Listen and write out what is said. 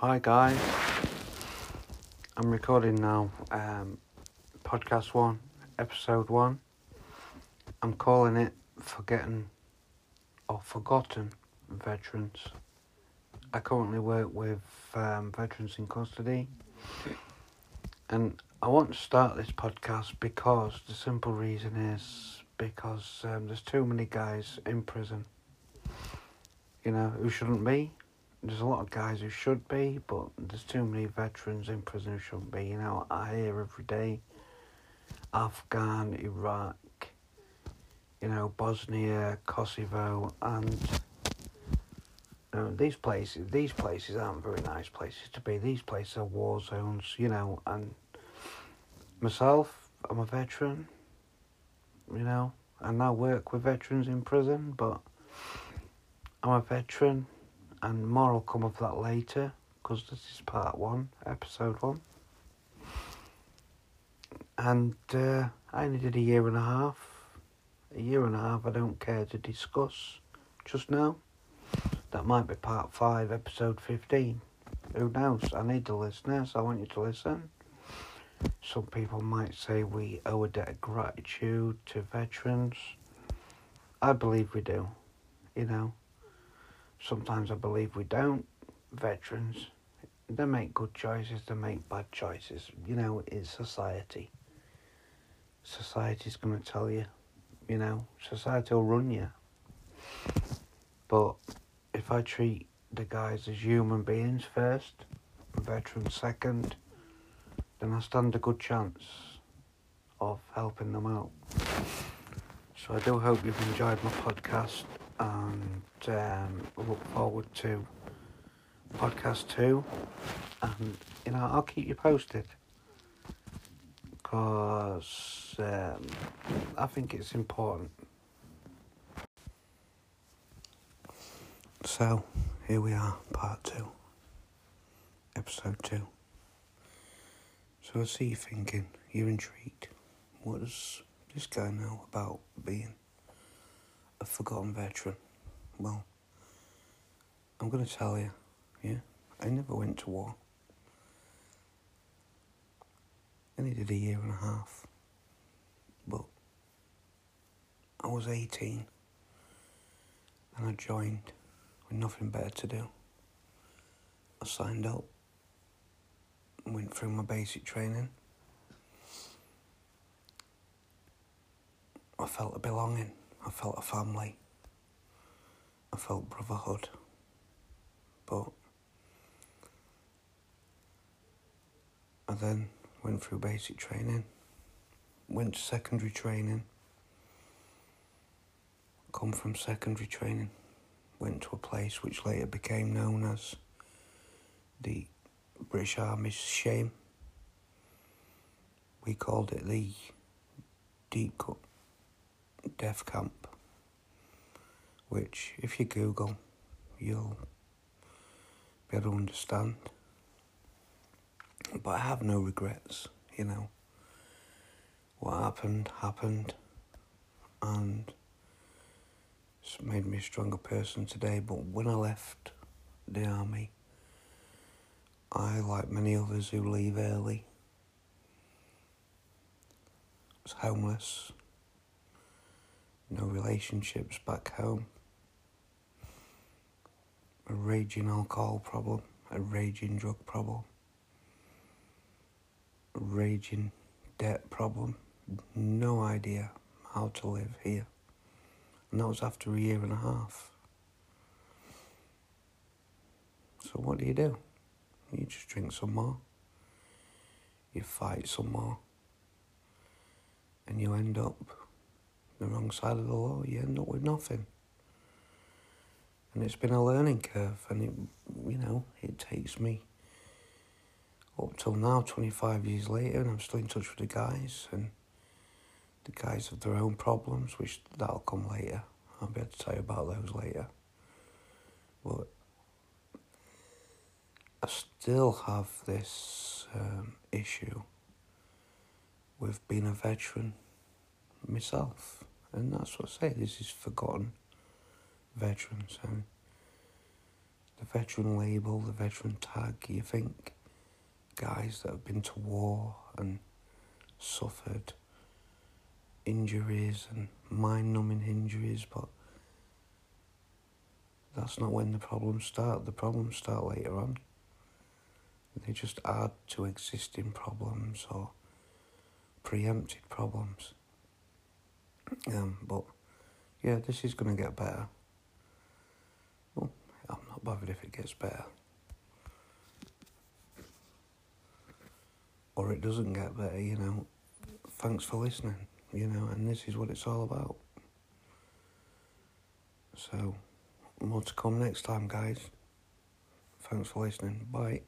Hi guys, I'm recording now. Um, podcast one, episode one. I'm calling it "Forgetting" or "Forgotten" veterans. I currently work with um, veterans in custody, and I want to start this podcast because the simple reason is because um, there's too many guys in prison. You know who shouldn't be there's a lot of guys who should be, but there's too many veterans in prison who shouldn't be. You know, I hear every day Afghan, Iraq, you know, Bosnia, Kosovo, and you know, these places. These places aren't very nice places to be. These places are war zones, you know. And myself, I'm a veteran. You know, and I work with veterans in prison, but I'm a veteran and more will come of that later because this is part one, episode one. And uh, I only did a year and a half. A year and a half I don't care to discuss just now. That might be part five, episode 15. Who knows? I need the listeners. I want you to listen. Some people might say we owe a debt of gratitude to veterans. I believe we do, you know. Sometimes I believe we don't. Veterans, they make good choices, they make bad choices. You know, it's society. Society's going to tell you, you know, society will run you. But if I treat the guys as human beings first, veterans second, then I stand a good chance of helping them out. So I do hope you've enjoyed my podcast and um, look forward to podcast two. And you know, I'll keep you posted because um, I think it's important. So here we are, part two, episode two. So I see you thinking, you're intrigued. What does this guy know about being a forgotten veteran. Well, I'm going to tell you, yeah, I never went to war. I did a year and a half. But I was 18 and I joined with nothing better to do. I signed up, went through my basic training. I felt a belonging. I felt a family. I felt brotherhood. But I then went through basic training, went to secondary training, come from secondary training, went to a place which later became known as the British Army's Shame. We called it the Deep Cut Death Camp, which, if you Google, you'll be able to understand. But I have no regrets, you know. What happened, happened, and it's made me a stronger person today. But when I left the army, I, like many others who leave early, was homeless, no relationships back home, a raging alcohol problem, a raging drug problem, a raging debt problem, no idea how to live here. And that was after a year and a half. So what do you do? You just drink some more. You fight some more. And you end up the wrong side of the law, you end up with nothing. And it's been a learning curve, and it, you know, it takes me up till now, 25 years later, and I'm still in touch with the guys, and the guys have their own problems, which that'll come later. I'll be able to tell you about those later. But I still have this um, issue with being a veteran myself. And that's what I say, this is forgotten veterans. And the veteran label, the veteran tag, you think guys that have been to war and suffered injuries and mind numbing injuries, but that's not when the problems start. The problems start later on. They just add to existing problems or preempted problems. Um, but yeah, this is going to get better. Well, I'm not bothered if it gets better. Or it doesn't get better, you know. Thanks for listening, you know, and this is what it's all about. So, more to come next time, guys. Thanks for listening. Bye.